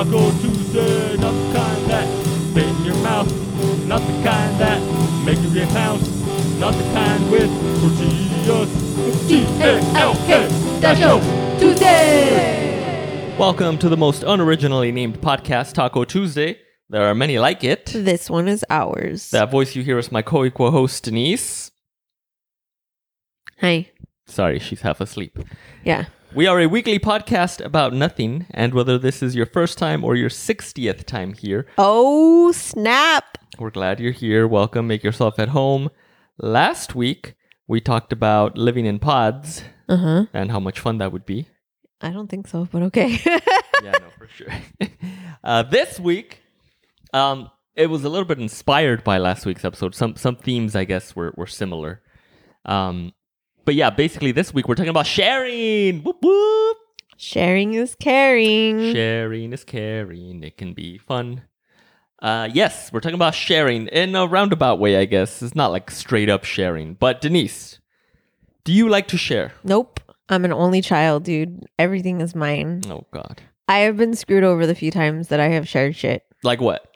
Taco Tuesday, not the kind that spit in your mouth, not the kind that make you get pounds, not the kind with tortillas. T A L K Taco Tuesday. Welcome to the most unoriginally named podcast, Taco Tuesday. There are many like it. This one is ours. That voice you hear is my co-equal host, Denise. Hi. Sorry, she's half asleep. Yeah. We are a weekly podcast about nothing, and whether this is your first time or your 60th time here, Oh, snap. we're glad you're here. Welcome, make yourself at home. Last week, we talked about living in pods Uh huh. and how much fun that would be. I don't think so, but okay. yeah, no, for sure. uh, this week, um, it was a little bit inspired by last week's episode. Some some themes, I guess, were were similar. Um, but yeah, basically, this week we're talking about sharing. Whoop whoop. Sharing is caring. Sharing is caring. It can be fun. Uh, yes, we're talking about sharing in a roundabout way, I guess. It's not like straight up sharing. But Denise, do you like to share? nope. I'm an only child, dude. Everything is mine. Oh God, I have been screwed over the few times that I have shared shit. like what?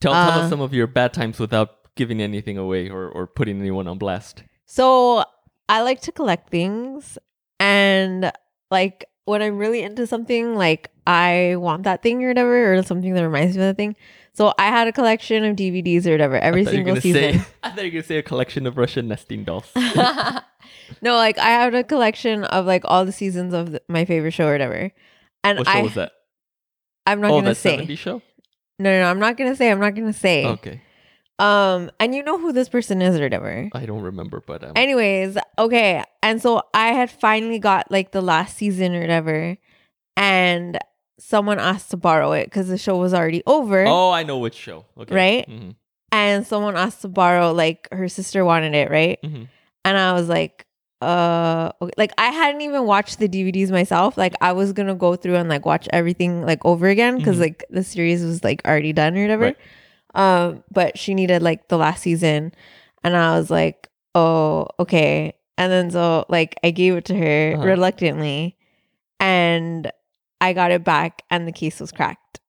Tell tell Uh, us some of your bad times without giving anything away or or putting anyone on blast. So I like to collect things and like when I'm really into something, like I want that thing or whatever, or something that reminds me of that thing. So I had a collection of DVDs or whatever every I thought you were single season. Say, I thought you were gonna say a collection of Russian nesting dolls. no, like I had a collection of like all the seasons of the, my favorite show or whatever. And what show I, was that? I'm not oh, gonna say. 70s show. No, no, no, I'm not gonna say. I'm not gonna say. Okay, Um, and you know who this person is or whatever. I don't remember, but um, Anyways, okay. And so I had finally got like the last season or whatever, and someone asked to borrow it because the show was already over. oh, I know which show. Okay, Right? hmm And someone asked to borrow, like her sister wanted it, right? hmm And I was like, uh, okay. like I hadn't even watched the DVDs myself. Like I was gonna go through and like watch everything like over again because Mhm. like the series was like already done or whatever. Right. Um, but she needed like the last season, and I was like, oh, okay. And then so like I gave it to her Uh-huh. reluctantly, and I got it back, and the case was cracked.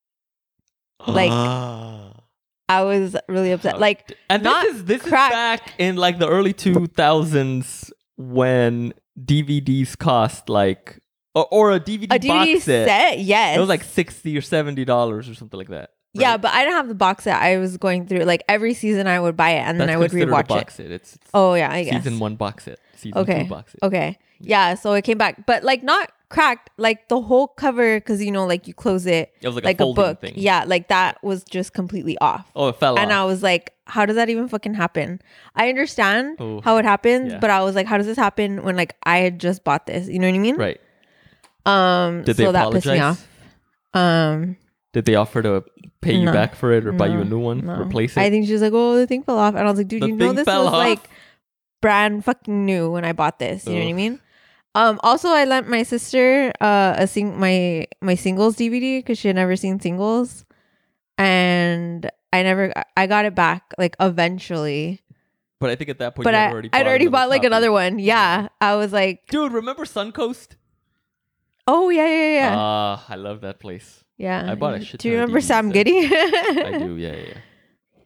Like, Ah. I was really upset. Like and not this is this cracked. is back in like the early two thousands when DVDs cost like or, or a DVD, a DVD box set. set, yes, It was like sixty or seventy dollars or something like that. Yeah, but I didn't have the box set. I was going through like every season I would buy it and then I would rewatch box it. set. It's, it's Oh yeah, I guess. season one box set, season Okay. two box set. Okay. Yeah, so it came back, but like not cracked, like the whole cover cuz you know like you close it It was like, like, a, a, book. thing. Yeah, like that was just completely off. Oh, it fell off. and I was like, how does that even fucking happen? I understand Oh. how it happens, Yeah. but I was like, how does this happen when like I had just bought this? You know what I mean? right. Um Did they so that pissed me apologize? off. Um Did they offer to pay you No. back for it or buy you a No, new one, no. replace it? I think she was like, "Oh, the thing fell off," and I was like, "Dude, The you know thing this fell was off? like brand fucking new when I bought this. You know what I Ugh. mean?" Um. Also, I lent my sister uh a sing my my singles DVD because she had never seen singles, and I never I got it back like eventually, but I think at that point, but you I had already I'd already bought like copy. another one. Yeah, I was like, Dude, remember Suncoast? "Oh yeah, yeah, yeah, Ah, I love that place. Yeah." I bought a shit Do you remember Sam. Goody? I do, yeah, yeah, yeah.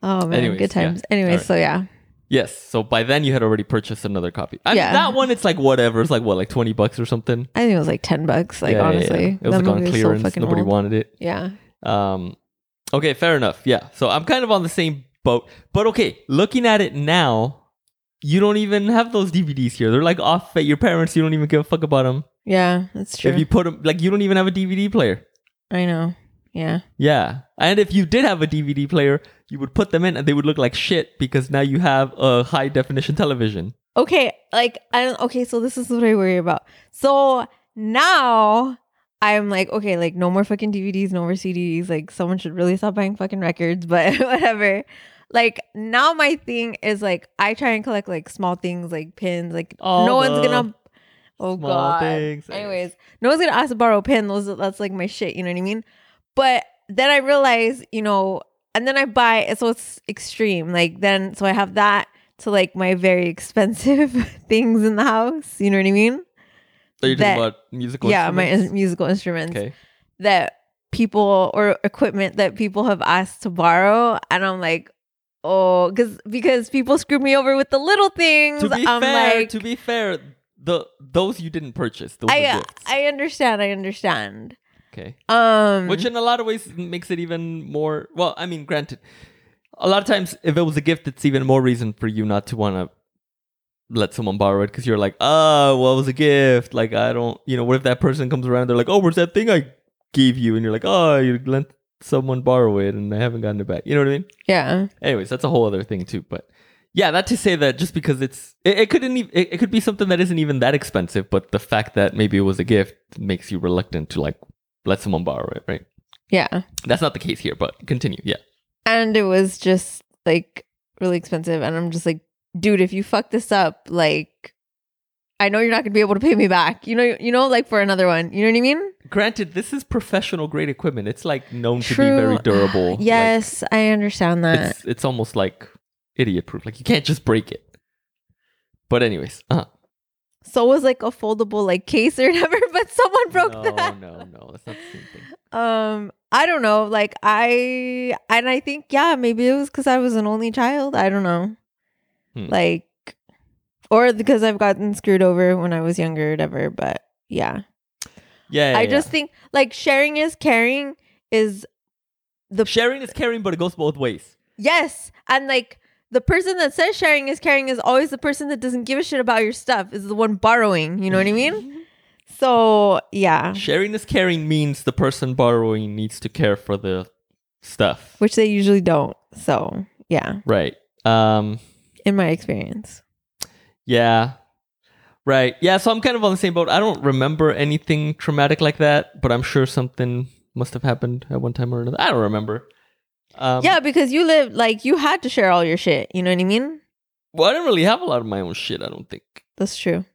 Oh man, Anyways, good yeah. times. Anyways, so yeah. Yes. So by then you had already purchased another copy. I Yeah. mean, that one it's like whatever. It's like what, like twenty bucks or something. I think it was like ten bucks. Like Yeah, yeah, yeah. honestly, it was That like on was so clearance. Nobody old. wanted it. Yeah. Um, okay, fair enough. Yeah. So I'm kind of on the same boat. But okay, looking at it now, you don't even have those DVDs here. They're like off at your parents. You don't even give a fuck about them. Yeah, that's true. If you put them, like, you don't even have a DVD player. I know. Yeah. Yeah. And if you did have a DVD player, you would put them in and they would look like shit because now you have a high definition television. Okay, like I don't okay, so this is what I worry about. So now I'm like, okay, like no more fucking DVDs, no more CDs. Like someone should really stop buying fucking records, but whatever. Like now my thing is like I try and collect like small things like pins. Like All no one's gonna Oh small god. things. Anyways, no one's gonna ask to borrow a pin. Those that's like my shit, you know what I mean? But then I realize, you know, and then I buy it, so it's extreme. Like then so I have that to like my very expensive things in the house. You know what I mean? So you're talking that- about musical yeah, my in- musical instruments Okay. that people or equipment that people have asked to borrow, and I'm like, oh, because because people screw me over with the little things. To be I'm fair, like, to be fair, the those you didn't purchase. Those I gifts. I understand. I understand. okay. Um, Which in a lot of ways makes it even more well, I mean, granted, a lot of times if it was a gift, it's even more reason for you not to want to let someone borrow it because you're like, oh, well, it was a gift. Like, I don't, you know, what if that person comes around? They're like, oh, where's that thing I gave you? And you're like, oh, you let someone borrow it and I haven't gotten it back. You know what I mean? yeah. Anyways, that's a whole other thing too. But yeah, that to say that just because it's, it, it couldn't, even, it, it could be something that isn't even that expensive, but the fact that maybe it was a gift makes you reluctant to like let someone borrow it, right? Yeah. That's not the case here, but continue. Yeah. and it was just like really expensive and i'm just like dude if you fuck this up like i know you're not gonna be able to pay me back you know you know like for another one you know what i mean Granted, this is professional grade equipment. It's like known to be very durable. Like, yes i understand that it's it's almost like idiot proof. Like you can't just break it. But anyways, uh so it was like a foldable like case or whatever but someone broke no, that no, no, that's not the same thing. um i don't know like i and i think yeah maybe it was because i was an only child i don't know Hmm. like or because i've gotten screwed over when i was younger or whatever but yeah Yeah, yeah, I yeah. just think like sharing is caring is the sharing is caring, but it goes both ways. yes, and like the person that says sharing is caring is always the person that doesn't give a shit about your stuff is the one borrowing. You know what I mean? So yeah, Sharing is caring means the person borrowing needs to care for the stuff. which they usually don't. So yeah, Right. Um in my experience. Yeah. Right. Yeah, so I'm kind of on the same boat. I don't remember anything traumatic like that, but I'm sure something must have happened at one time or another. I don't remember. Um, yeah, because you lived like you had to share all your shit. You know what I mean? Well, I didn't really have a lot of my own shit, I don't think. That's true.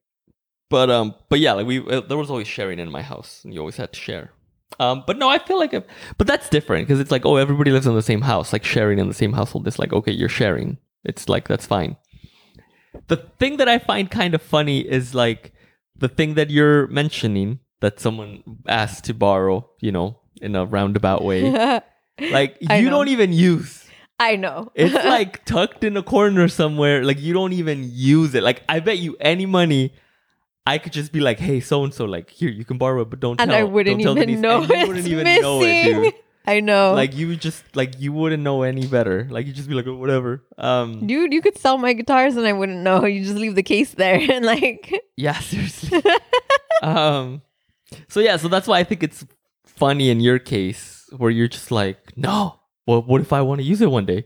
But um but yeah, like we uh, there was always sharing in my house and you always had to share. Um but no, I feel like if, but that's different because it's like oh, everybody lives in the same house, like sharing in the same household. It's like okay, you're sharing. It's like that's fine. The thing that I find kind of funny is like the thing that you're mentioning that someone asked to borrow, you know, in a roundabout way. Like I you know. don't even use. I know. It's like tucked in a corner somewhere. Like you don't even use it. Like I bet you any money, I could just be like, "Hey, so and so, like here, you can borrow it, but don't and tell." I wouldn't even Denise," know and you wouldn't even missing. know it, dude. I know. Like you would just like you wouldn't know any better. Like you just be like, oh, whatever. Um, Dude, you could sell my guitars and I wouldn't know. You just leave the case there and like yeah, seriously. um, so yeah, so that's why I think it's funny in your case where you're just like, no. Well, what if I want to use it one day?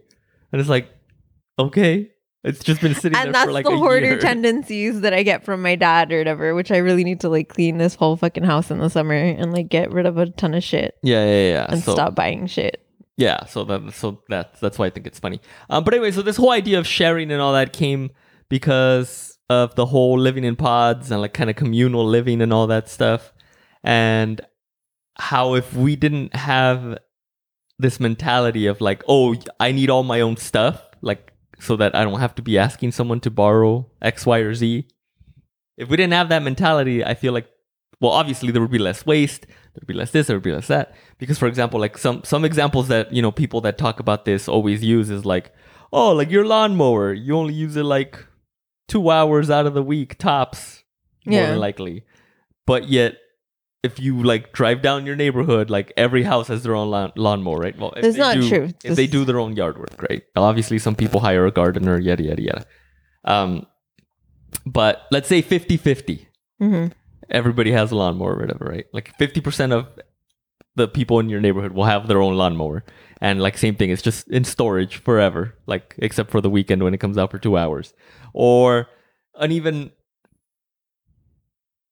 And it's like, okay, it's just been sitting and there for like the a hoarder year. tendencies that I get from my dad or whatever, which I really need to like clean this whole fucking house in the summer and like get rid of a ton of shit yeah, yeah, yeah. and so, stop buying shit. Yeah, so that so that's that's why I think it's funny. Um, but anyway, so this whole idea of sharing and all that came because of the whole living in pods and like kind of communal living and all that stuff, and how if we didn't have this mentality of like, oh, I need all my own stuff, like so that I don't have to be asking someone to borrow X, Y, or Z. If we didn't have that mentality, I feel like, well, obviously there would be less waste, there'd be less this, there would be less that. Because, for example, like some some examples that you know people that talk about this always use is like, oh, like your lawnmower, you only use it like two hours out of the week tops, more Yeah. than likely. But yet, if you like drive down your neighborhood, like every house has their own lawn- lawnmower, right? Well, it's not do, true. If they do their own yard work, right? Obviously, some people hire a gardener, yada yada yada. Um, but let's say 50-50 hmm everybody has a lawnmower or whatever, right? Like 50% of the people in your neighborhood will have their own lawnmower. And like same thing, it's just in storage forever, like except for the weekend when it comes out for two hours. Or an even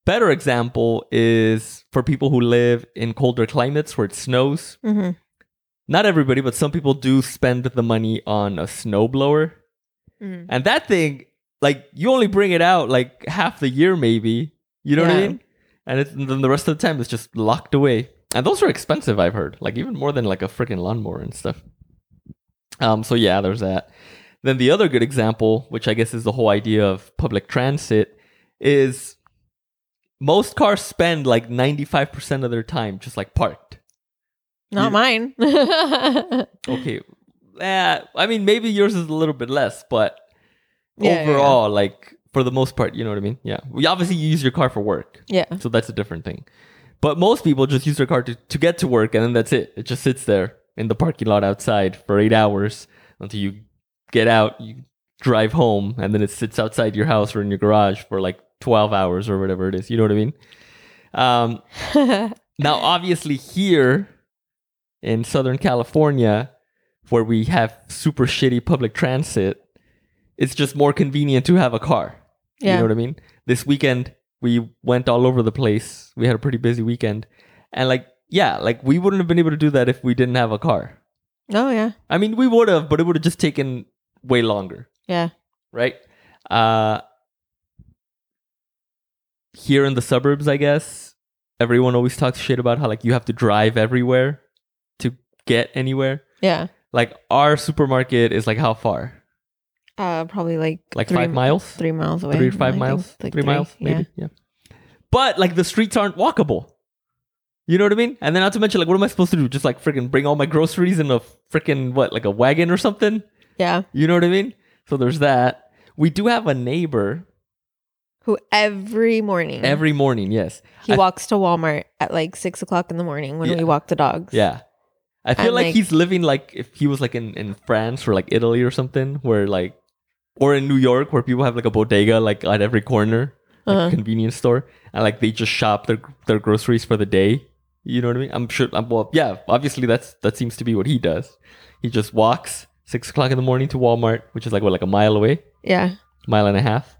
better example is for people who live in colder climates where it snows. hmm Not everybody, but some people do spend the money on a snowblower. hmm And that thing, like, you only bring it out like half the year, maybe. You know what I mean? And it's, then the rest of the time it's just locked away. And those are expensive, I've heard. Like, even more than like a freaking lawnmower and stuff. Um, so yeah, there's that. Then the other good example, which I guess is the whole idea of public transit, is most cars spend like 95% of their time just like parked. Not You- mine. Okay. Uh, I mean, maybe yours is a little bit less, but Yeah, yeah, overall, like for the most part, you know what I mean? Yeah. We obviously use your car for work. yeah. So that's a different thing. But most people just use their car to, to get to work and then that's it. It just sits there in the parking lot outside for eight hours until you get out, you drive home, and then it sits outside your house or in your garage for like 12 hours or whatever it is. You know what I mean? Um, now, obviously, here in Southern California, where we have super shitty public transit, it's just more convenient to have a car. Yeah. You know what I mean? This weekend we went all over the place. We had a pretty busy weekend. And like, yeah, like we wouldn't have been able to do that if we didn't have a car. oh yeah. I mean, we would have, but it would have just taken way longer, Yeah. right? Uh here in the suburbs, I guess, everyone always talks shit about how like you have to drive everywhere to get anywhere. Yeah. Like our supermarket is like how far? Uh, probably like Like three five miles? three miles away. three five I miles, Like three, miles, yeah. maybe. Yeah. But like the streets aren't walkable. You know what I mean? And then not to mention, like, what am I supposed to do? Just like freaking bring all my groceries in a freaking what, like a wagon or something? Yeah. You know what I mean? So there's that. We do have a neighbor Who every morning every morning. Yes. he I- walks to Walmart at like six o'clock in the morning when Yeah. we walk the dogs. Yeah. I feel like, like- he's living like if he was like in, in France or like Italy or something, where like, or in New York, where people have like a bodega like at every corner, like Uh-huh. a convenience store, and like they just shop their their groceries for the day. You know what I mean? I'm sure. I'm, well, yeah. Obviously, that's that seems to be what he does. He just walks six o'clock in the morning to Walmart, which is like what, like a mile away, Yeah. mile and a half,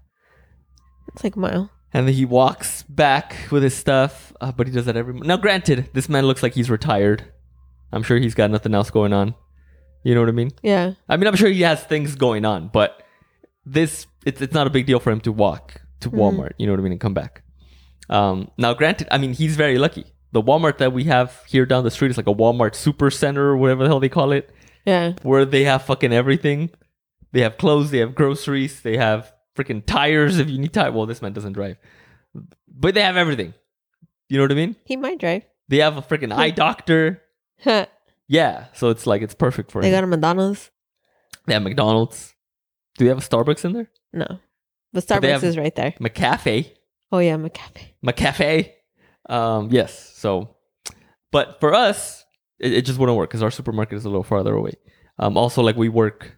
It's like a mile. and then he walks back with his stuff. Uh, but he does that every. Now, granted, this man looks like he's retired. I'm sure he's got nothing else going on. You know what I mean? Yeah. I mean, I'm sure he has things going on, but this it's it's not a big deal for him to walk to Walmart. You know what I mean, and come back. Um, now, granted, I mean he's very lucky. The Walmart that we have here down the street is like a Walmart super center or whatever the hell they call it, Yeah. where they have fucking everything. They have clothes, they have groceries, they have freaking tires if you need tire. Well, this man doesn't drive, but they have everything. You know what I mean? He might drive. They have a freaking eye doctor. Yeah, so it's like it's perfect for him. They got a Madonna's. They have McDonald's. Do they have a Starbucks in there? No. But But Starbucks is right there. McCafe. Oh yeah, McCafe. McCafe. Um, yes. So, but for us, it, it just wouldn't work because our supermarket is a little farther away. Um, also, like we work,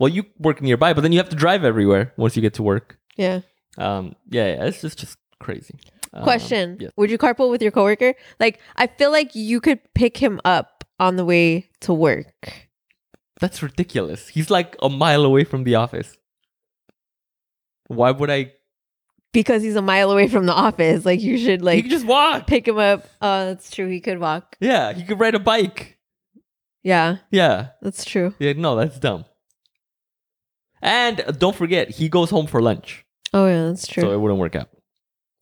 well, you work nearby, but then you have to drive everywhere once you get to work. Yeah. Um, yeah, yeah it's just just crazy. Um, Question. Would you carpool with your coworker? Like, I feel like you could pick him up on the way to work. That's ridiculous. He's like a mile away from the office. Why would I? because he's a mile away from the office. Like, you should like could just walk. pick him up. Oh, that's true. He could walk. Yeah, he could ride a bike. Yeah, Yeah, that's true. Yeah, no, that's dumb. And don't forget, he goes home for lunch, Oh yeah, that's true. so it wouldn't work out.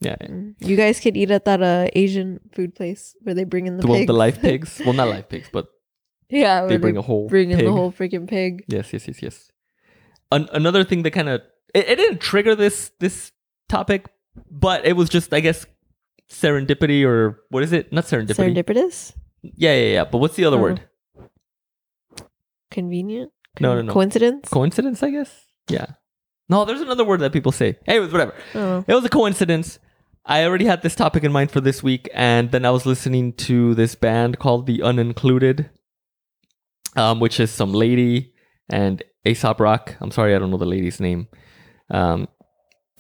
Yeah. Mm. You guys could eat at that uh, Asian food place where they bring in the the pigs. the live pigs. Well, not live pigs, but yeah, they bring a whole bring in the whole freaking pig. Yes, yes, yes, yes. An- another thing that kind of it, it didn't trigger this this topic, but it was just I guess serendipity or what is it? Not serendipity. Serendipitous, yeah, yeah, yeah. But what's the other Oh. word? convenient. No, no, no. Coincidence. Coincidence, I guess. Yeah. No, there's another word that people say. Anyways, whatever. oh. It was a coincidence. I already had this topic in mind for this week, and then I was listening to this band called The Uninluded, um, which is some lady and Aesop Rock. I'm sorry, I don't know the lady's name. Um,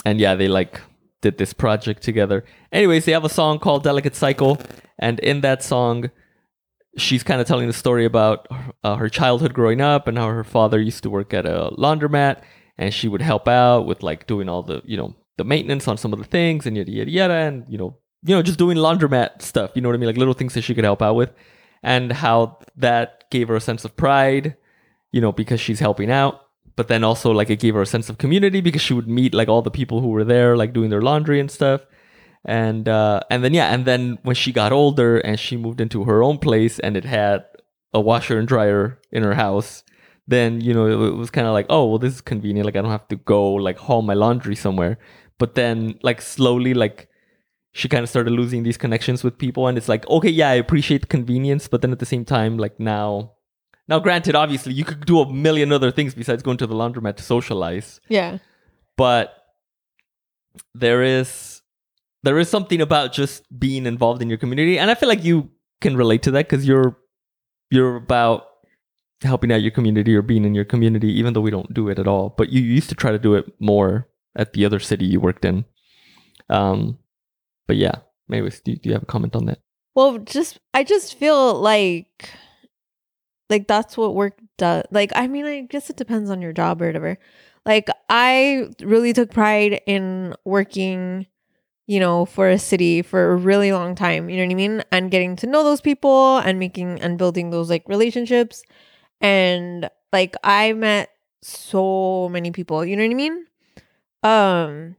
and yeah, they like did this project together. Anyways, they have a song called Delicate Cycle, and in that song, she's kind of telling the story about uh, her childhood growing up and how her father used to work at a laundromat and she would help out with like doing all the you know the maintenance on some of the things and yada yada yada and you know you know just doing laundromat stuff you know what i mean? Like little things that she could help out with. And how that gave her a sense of pride you know because she's helping out. But then also like it gave her a sense of community because she would meet like all the people who were there like doing their laundry and stuff and uh and then yeah and then when she got older and she moved into her own place and it had a washer and dryer in her house then you know it, it was kind of like oh well this is convenient. Like i don't have to go like haul my laundry somewhere. But then like slowly like she kind of started losing these connections with people and it's like okay yeah i appreciate the convenience but then at the same time like now now granted obviously you could do a million other things besides going to the laundromat to socialize. Yeah. but there is there is something about just being involved in your community and i feel like you can relate to that because you're you're about helping out your community or being in your community even though we don't do it at all but you used to try to do it more at the other city you worked in um but yeah anyways do, do you have a comment on that Well, just I just feel like like that's what work does. Like I mean, I guess it depends on your job or whatever. Like I really took pride in working, you know, for a city for a really long time, you know what I mean? And getting to know those people and making and building those like relationships. And like I met so many people, you know what I mean? Um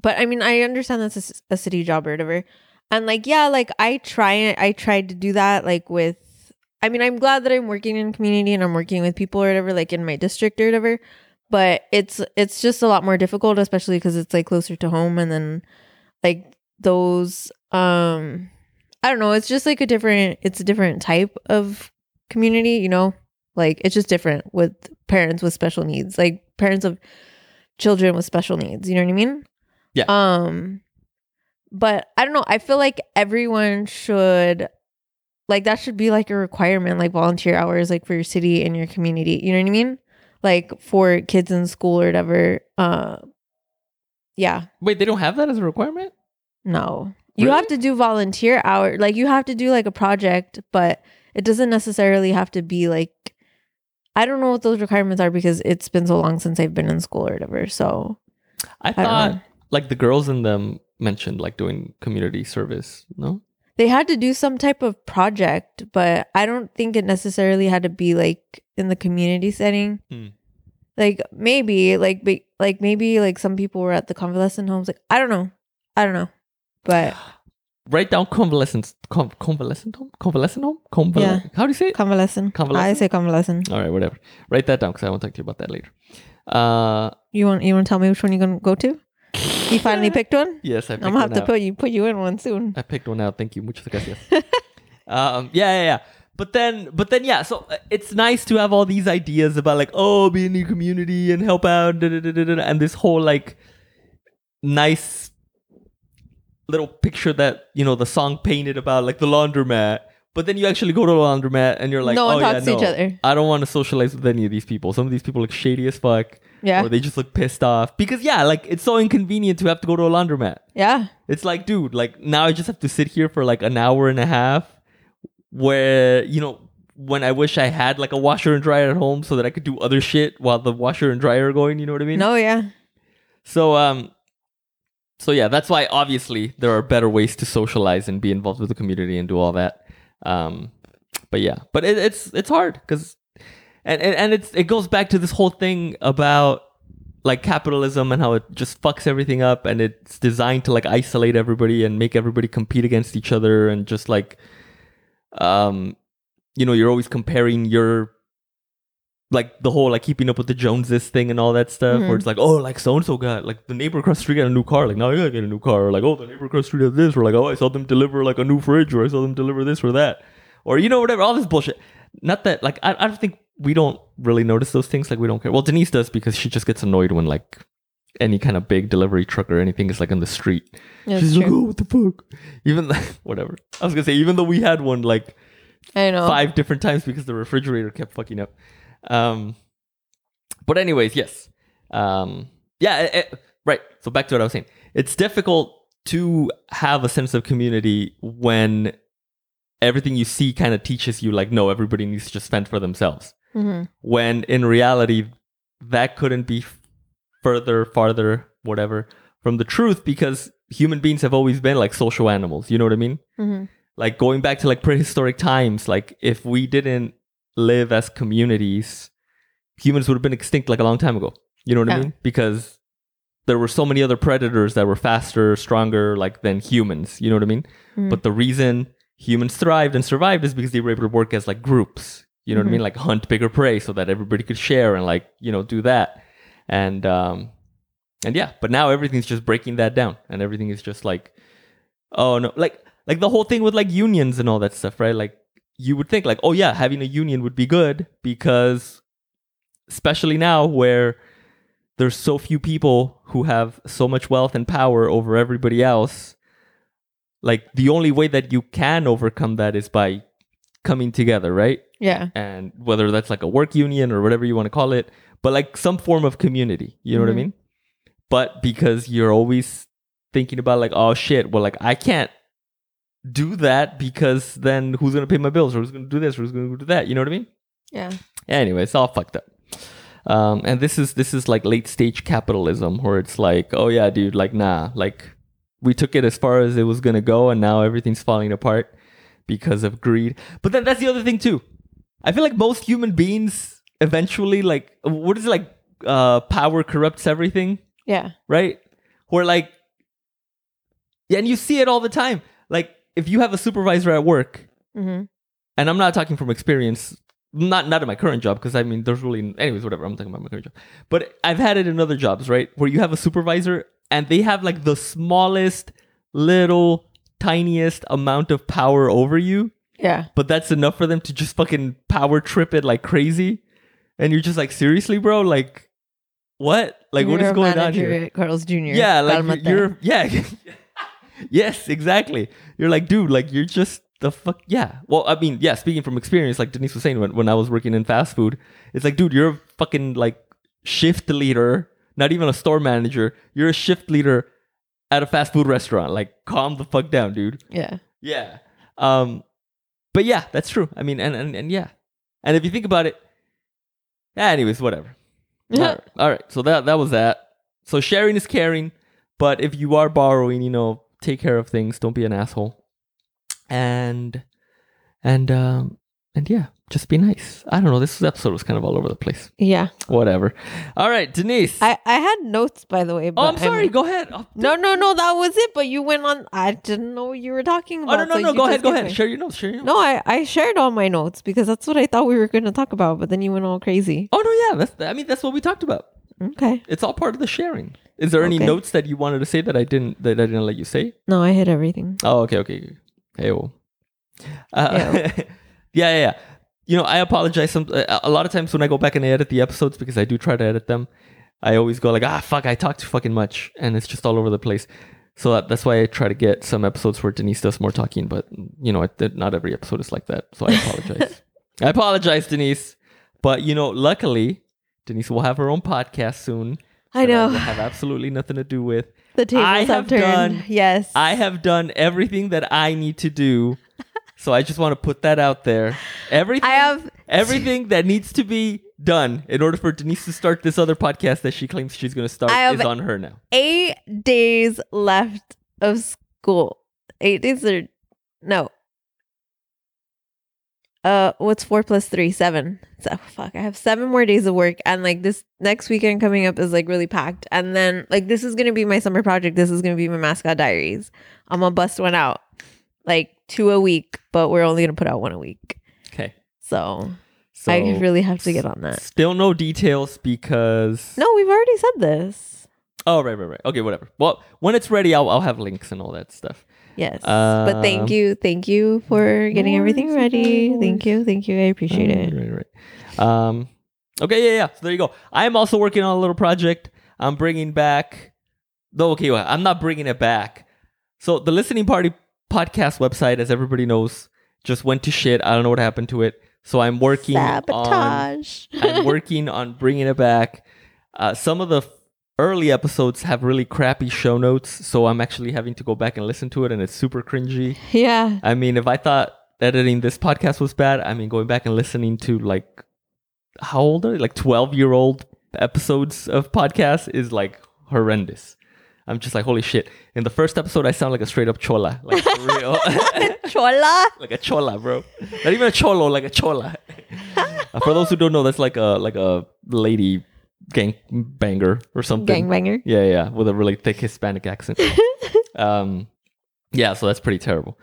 but I mean, I understand that's a city job or whatever and like yeah like i try i tried to do that like with i mean i'm glad that i'm working in community and i'm working with people or whatever like in my district or whatever but it's it's just a lot more difficult especially because it's like closer to home and then like those um i don't know it's just like a different it's a different type of community you know like it's just different with parents with special needs like parents of children with special needs you know what i mean Yeah. um but I don't know. I feel like everyone should like that should be like a requirement, like volunteer hours, like for your city and your community. You know what I mean? Like for kids in school or whatever. Uh, yeah, wait they don't have that as a requirement no, you Really? have to do volunteer hour. Like you have to do like a project, but it doesn't necessarily have to be like. I don't know what those requirements are because it's been so long since I've been in school or whatever. So i I thought like the girls in them mentioned like doing community service no they had to do some type of project, but I don't think it necessarily had to be like in the community setting. Hmm. Like maybe, like be, like maybe like some people were at the convalescent homes. Like I don't know, I don't know, but write down convalescent con- convalescent home convalescent home Conval- Yeah. how do you say it convalescent. I say convalescent. all right whatever write that down because i want to talk to you about that later uh You want you want to tell me which one you're gonna go to? You finally picked one. yes i picked I'm gonna have to out. put you put you in one soon. i picked one out thank you muchas gracias um yeah yeah yeah but then but then yeah so uh, it's nice to have all these ideas about like oh be in your community and help out da, da, da, and this whole like nice little picture that you know the song painted about like the laundromat. But then you actually go to the laundromat and you're like No one oh talks yeah to each other." i don't want to socialize with any of these people. Some of these people look shady as fuck. Yeah, or they just look pissed off. Because yeah like it's so inconvenient to have to go to a laundromat. Yeah, it's like, dude, like now I just have to sit here for like an hour and a half where, you know, when I wish I had like a washer and dryer at home so that I could do other shit while the washer and dryer are going, you know what I mean? no, yeah, So um so yeah, that's why obviously there are better ways to socialize and be involved with the community and do all that. Um but yeah, but it, it's it's hard cuz and, and and it's it goes back to this whole thing about like capitalism and how it just fucks everything up and it's designed to like isolate everybody and make everybody compete against each other and just like um you know you're always comparing your like the whole like keeping up with the joneses thing and all that stuff where Mhm. it's like oh like so and so got like the neighbor across the street got a new car. Like now i gotta get a new car. Or like oh the neighbor across the street has this. Or like oh i saw them deliver like a new fridge or i saw them deliver this or that. Or you know whatever all this bullshit. Not that like i, I don't think we don't really notice those things like we don't care. Well denise does because she just gets annoyed when like any kind of big delivery truck or anything is like on the street that's she's like oh what the fuck even like whatever i was gonna say even though we had one like I know. five different times because the refrigerator kept fucking up. Um, but anyways, yes, um, yeah, it- it- right. So back to what I was saying. It's difficult to have a sense of community when everything you see kind of teaches you like, no, everybody needs to just fend for themselves. Mhm. When in reality, that couldn't be further, farther, whatever from the truth because human beings have always been like social animals. You know what I mean? Mhm. like going back to like prehistoric times like if we didn't live as communities humans would have been extinct like a long time ago you know what i mean because there were so many other predators that were faster stronger like than humans you know what i mean Mhm. but the reason humans thrived and survived is because they were able to work as like groups you know what i Mhm. mean like hunt bigger prey so that everybody could share and like you know do that and um and yeah but now everything's just breaking that down and everything is just like Oh no, like like the whole thing with like unions and all that stuff, right? Like you would think like, oh yeah, having a union would be good because especially now where there's so few people who have so much wealth and power over everybody else. Like the only way that you can overcome that is by coming together, right? Yeah. and whether that's like a work union or whatever you want to call it, but like some form of community. You know what I Mhm. mean? But because you're always thinking about like, oh shit, well, like I can't do that because then who's gonna pay my bills or who's gonna do this or who's gonna do that? You know what I mean? Yeah. Anyway, it's all fucked up. Um, and this is this is like late stage capitalism where it's like, oh yeah, dude, like nah, like we took it as far as it was gonna go, and now everything's falling apart because of greed. But then that's the other thing too. I feel like most human beings eventually, like, what is it like? Uh, power corrupts everything, Yeah. right? Where like, yeah, and you see it all the time. Like, if you have a supervisor at work Mm-hmm. and I'm not talking from experience, not not in my current job because I mean there's really anyways whatever I'm talking about my current job, but I've had it in other jobs right where you have a supervisor and they have like the smallest little tiniest amount of power over you, Yeah. but that's enough for them to just fucking power trip it like crazy, and you're just like seriously, bro, like what, like what You're is a going on here? at Carl's Jr. Yeah, like you're, yeah. yes, exactly. You're like, dude, like you're just the fuck yeah. Well, I mean, yeah, speaking from experience, like Denise was saying when, when I was working in fast food, it's like, dude, you're a fucking like shift leader, not even a store manager. You're a shift leader at a fast food restaurant. Like, calm the fuck down, dude. Yeah. Yeah. Um but yeah, that's true. I mean and and, and yeah. And if you think about it, anyways, whatever. All right. All right. So that that was that. So sharing is caring, but if you are borrowing, you know, take care of things. Don't be an asshole. And and um and yeah, just be nice. I don't know. This episode was kind of all over the place. Yeah. Whatever. All right, Denise. I, I had notes by the way. But oh, I'm sorry. mean- go ahead. Oh, no, no, no. That was it. But you went on. I didn't know what you were talking about. oh no, no, so no. Go ahead. Go ahead. going. Share your notes. Share your notes. No, I, I shared all my notes because that's what I thought we were going to talk about. But then you went all crazy. Oh no, yeah. That's I mean that's what we talked about. Okay. It's all part of the sharing. Is there any Okay. notes that you wanted to say that I didn't that I didn't let you say? No, I hit everything. Oh, okay, okay. Hey, well. Uh, yeah, yeah, yeah. You know, I apologize. Some a lot of times when I go back and I edit the episodes because I do try to edit them, I always go like, ah, fuck, I talk too fucking much, and it's just all over the place. So that, that's why I try to get some episodes where Denise does more talking, but you know, it, not every episode is like that. So I apologize. I apologize, Denise. But you know, luckily, Denise will have her own podcast soon. I know. will have absolutely nothing to do with. The tables I have, have turned. done- yes. I have done everything that I need to do. So I just want to put that out there. Everything I have everything that needs to be done in order for Denise to start this other podcast that she claims she's going to start is on her now. eight days left of school. Eight days or no. Uh, what's four plus three? Seven. So fuck, I have seven more days of work, and like this next weekend coming up is like really packed. And then like this is gonna be my summer project. This is gonna be my mascot diaries. I'm gonna bust one out, like two a week, but we're only gonna put out one a week. Okay. So, So I really have to get on that. Still no details because No, we've already said this. Oh, right, right, right. Okay, whatever. Well, when it's ready, I'll I'll have links and all that stuff. Yes. but Um, thank you. Thank you for getting everything ready. Thank you. Thank you. I appreciate Right, it. Right, right. Um, okay, yeah, yeah. So there you go. I am also working on a little project. I'm bringing back. Though, okay, well, I'm not bringing it back. So the listening party podcast website, as everybody knows, just went to shit. I don't know what happened to it. So I'm working on. I'm working on bringing it back. Uh, some of the early episodes have really crappy show notes, so I'm actually having to go back and listen to it, and it's super cringy. yeah. I mean, if I thought editing this podcast was bad, I mean, going back and listening to like how old are they? Like 12 year old episodes of podcasts is like horrendous. I'm just like, holy shit. In the first episode, I sound like a straight up chola. Like, for real. Chola. like a chola, bro. Not even a cholo, like a chola. Uh, for those who don't know, that's like a like a lady gang banger or something. Gangbanger. Yeah, yeah, with a really thick Hispanic accent. um, yeah, so that's pretty terrible.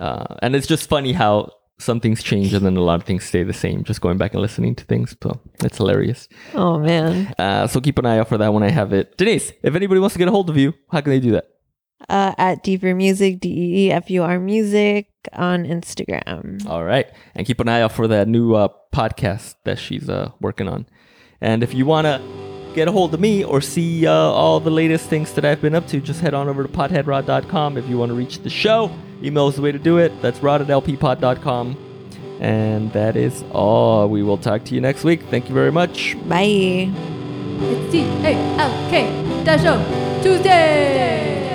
Uh, and it's just funny how some things change and then a lot of things stay the same. Just going back and listening to things, so it's hilarious. Oh man. Uh, so keep an eye out for that when I have it. Denise, if anybody wants to get a hold of you, how can they do that? uh, at Deefur Music, D E E F U R Music on Instagram. All right. And keep an eye out for that new uh, podcast that she's uh, working on. And if you want to get a hold of me or see uh, all the latest things that I've been up to, just head on over to potheadrod.com. If you want to reach the show, email is the way to do it. That's rod at lppod.com. And that is all. We will talk to you next week. Thank you very much. Bye. It's T A L K Dash O Tuesday.